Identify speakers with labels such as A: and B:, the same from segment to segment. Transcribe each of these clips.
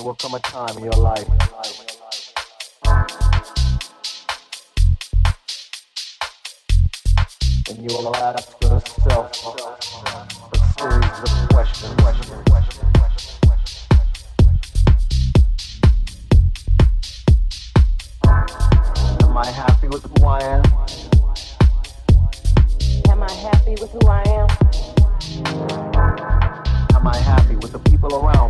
A: There will come a time in your life when you will ask yourself a series of questions. questions, questions, Am I happy with who I am?
B: Am I happy with who I am?
A: Am I happy with the people around me?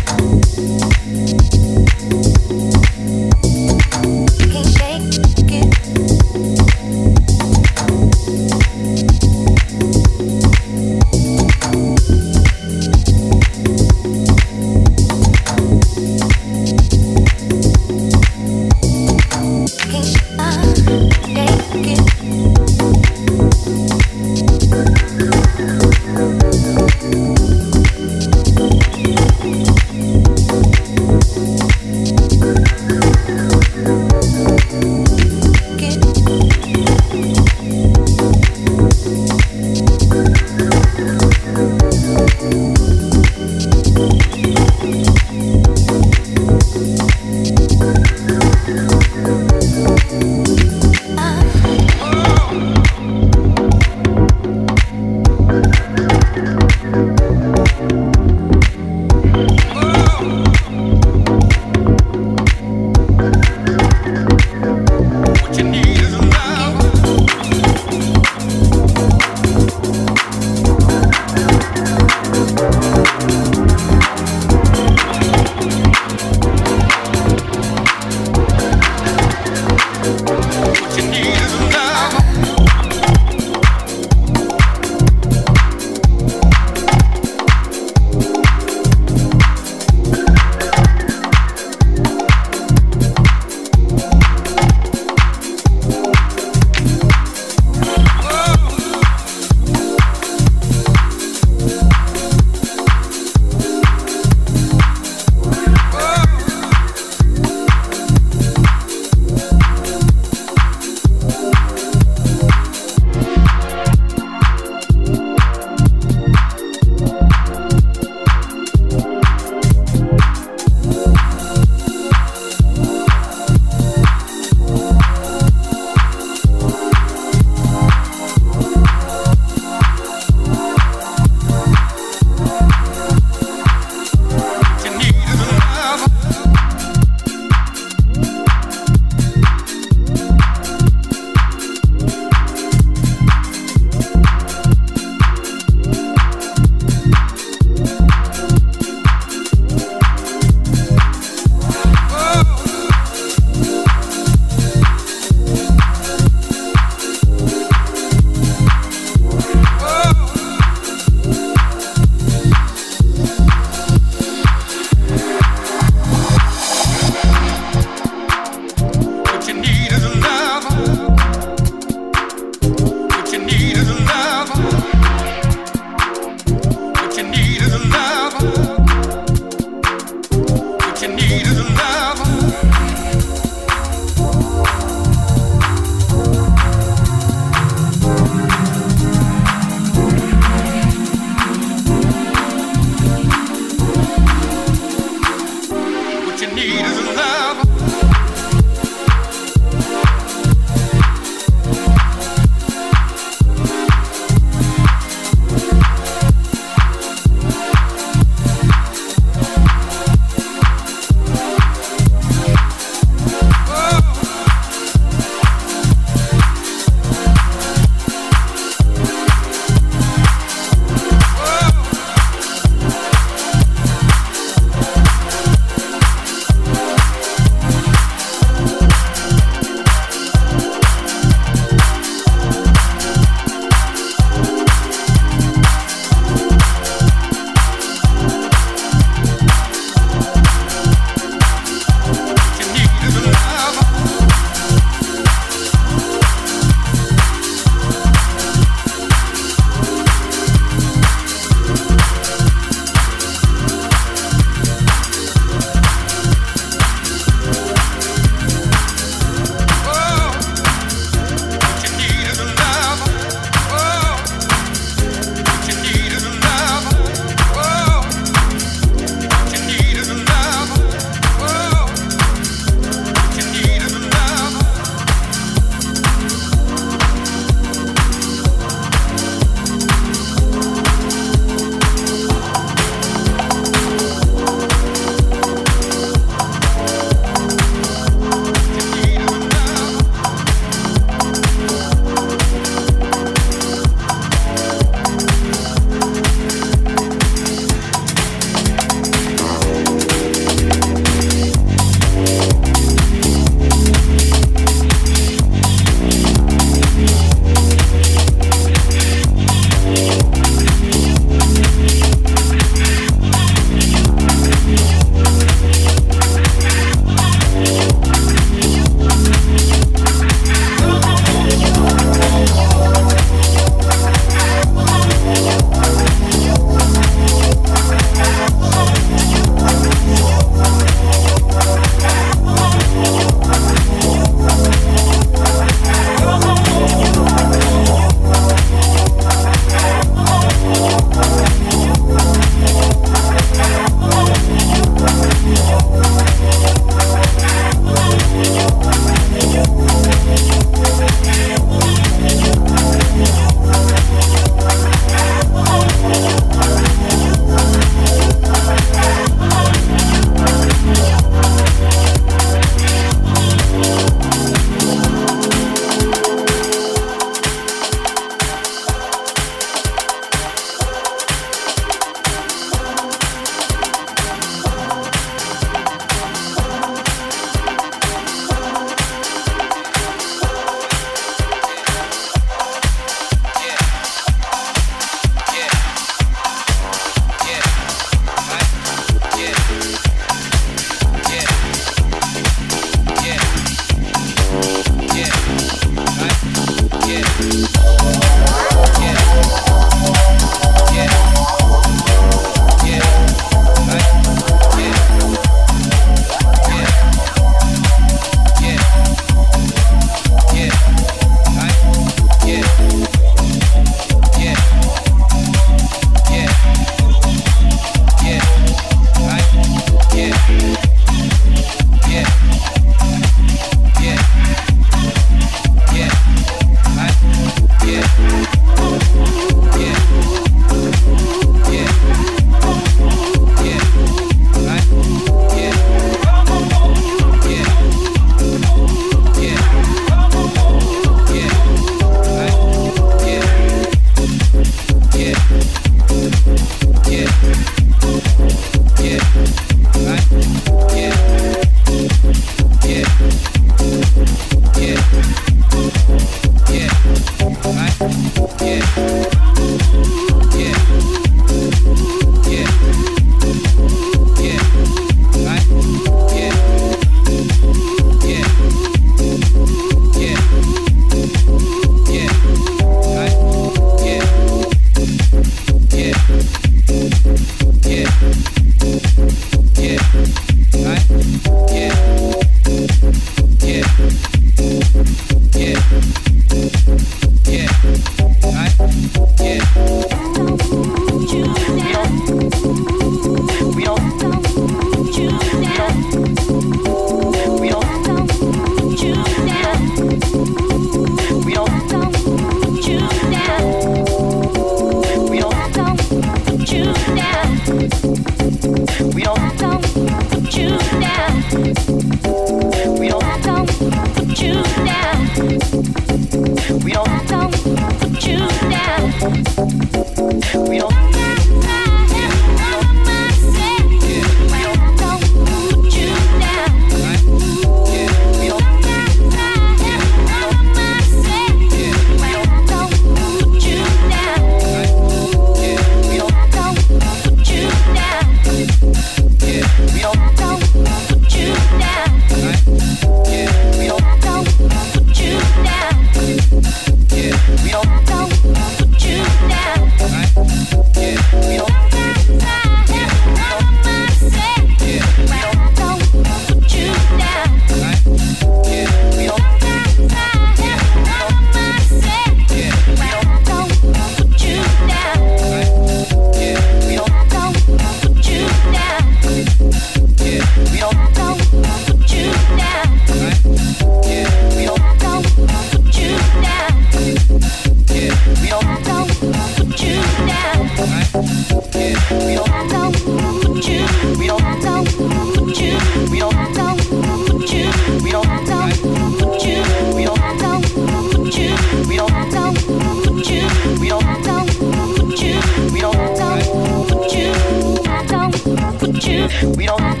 B: We
A: don't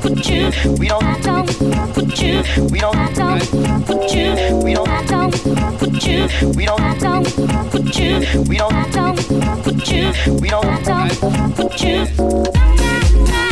A: put you. We don't
B: put you. We don't put you. We don't put you.
A: We don't put you. We don't put you. We don't put
C: you.
D: We don't
C: put you.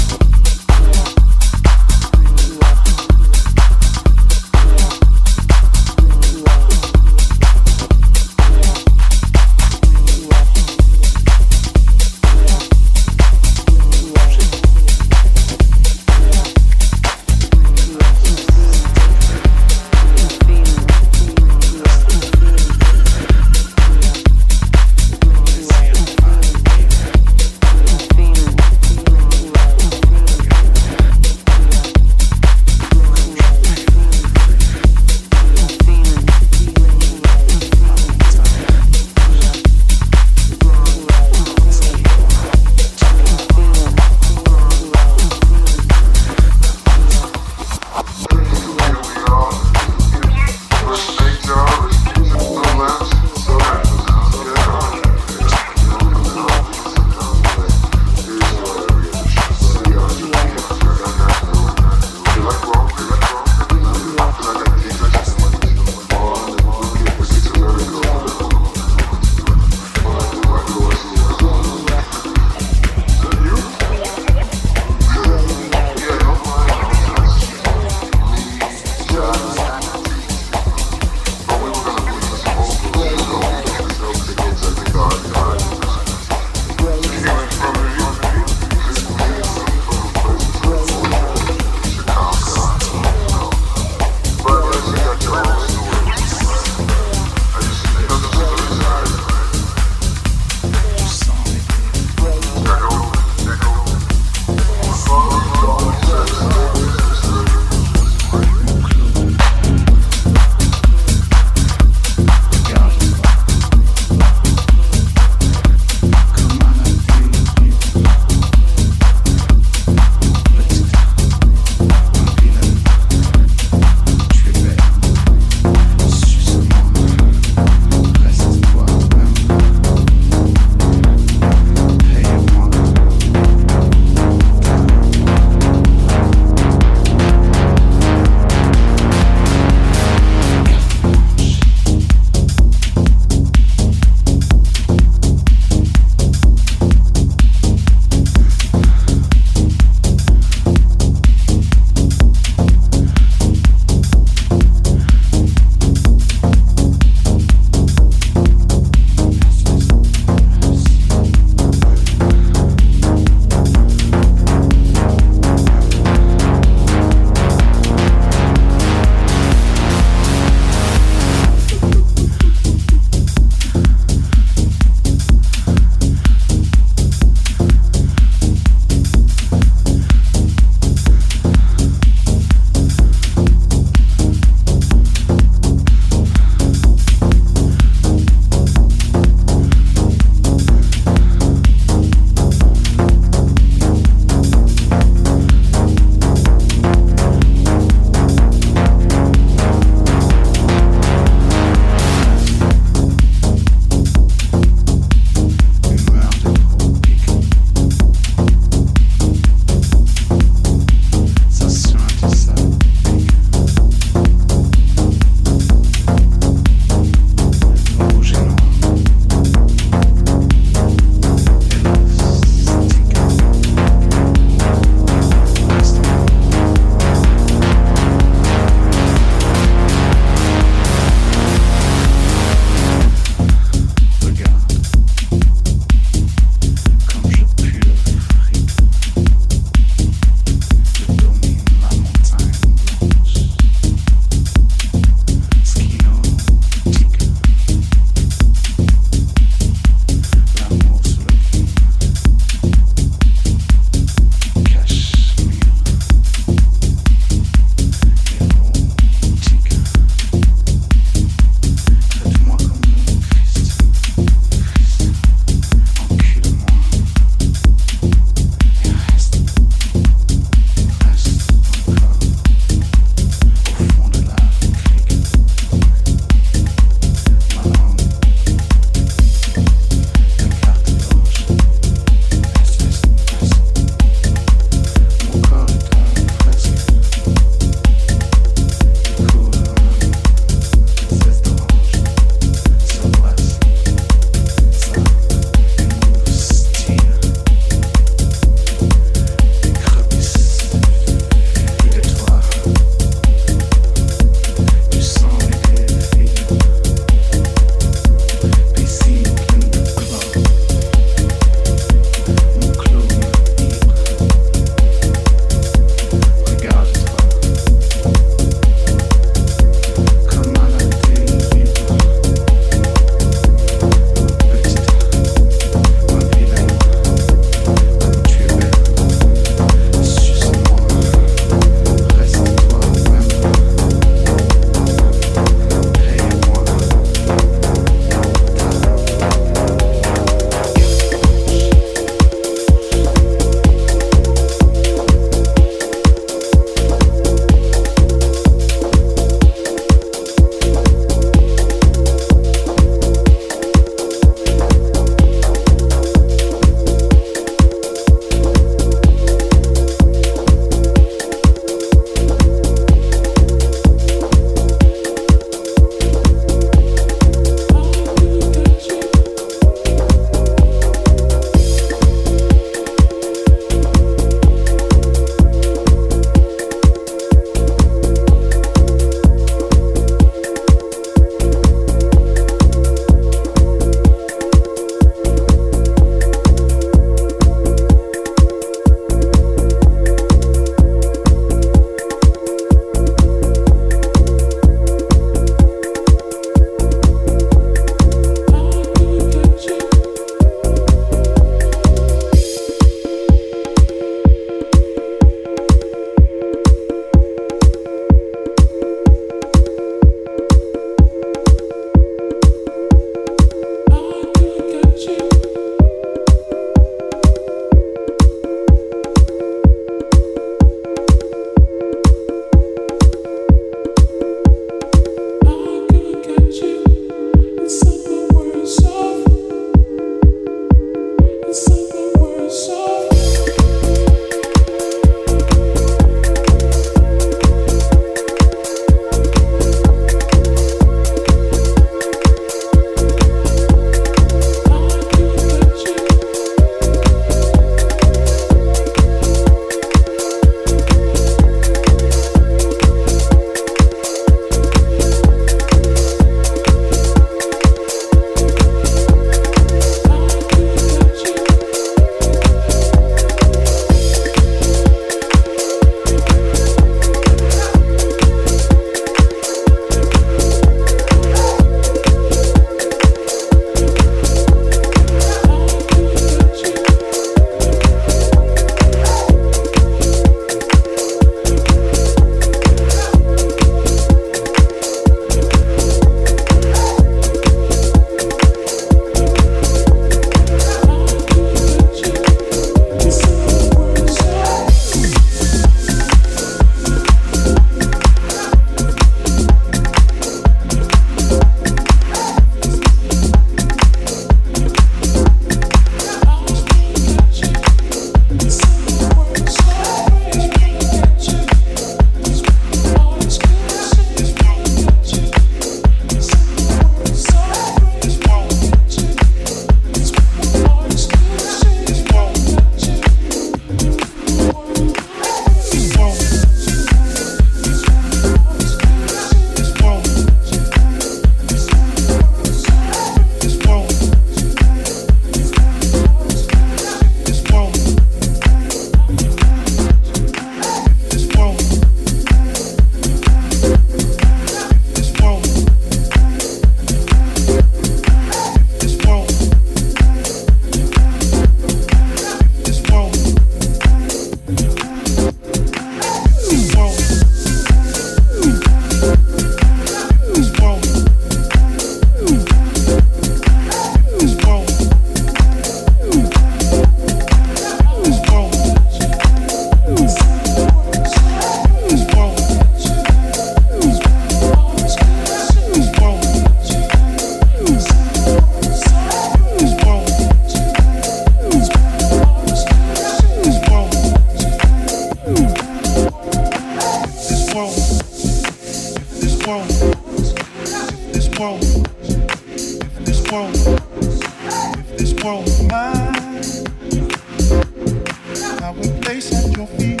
C: your
E: feet.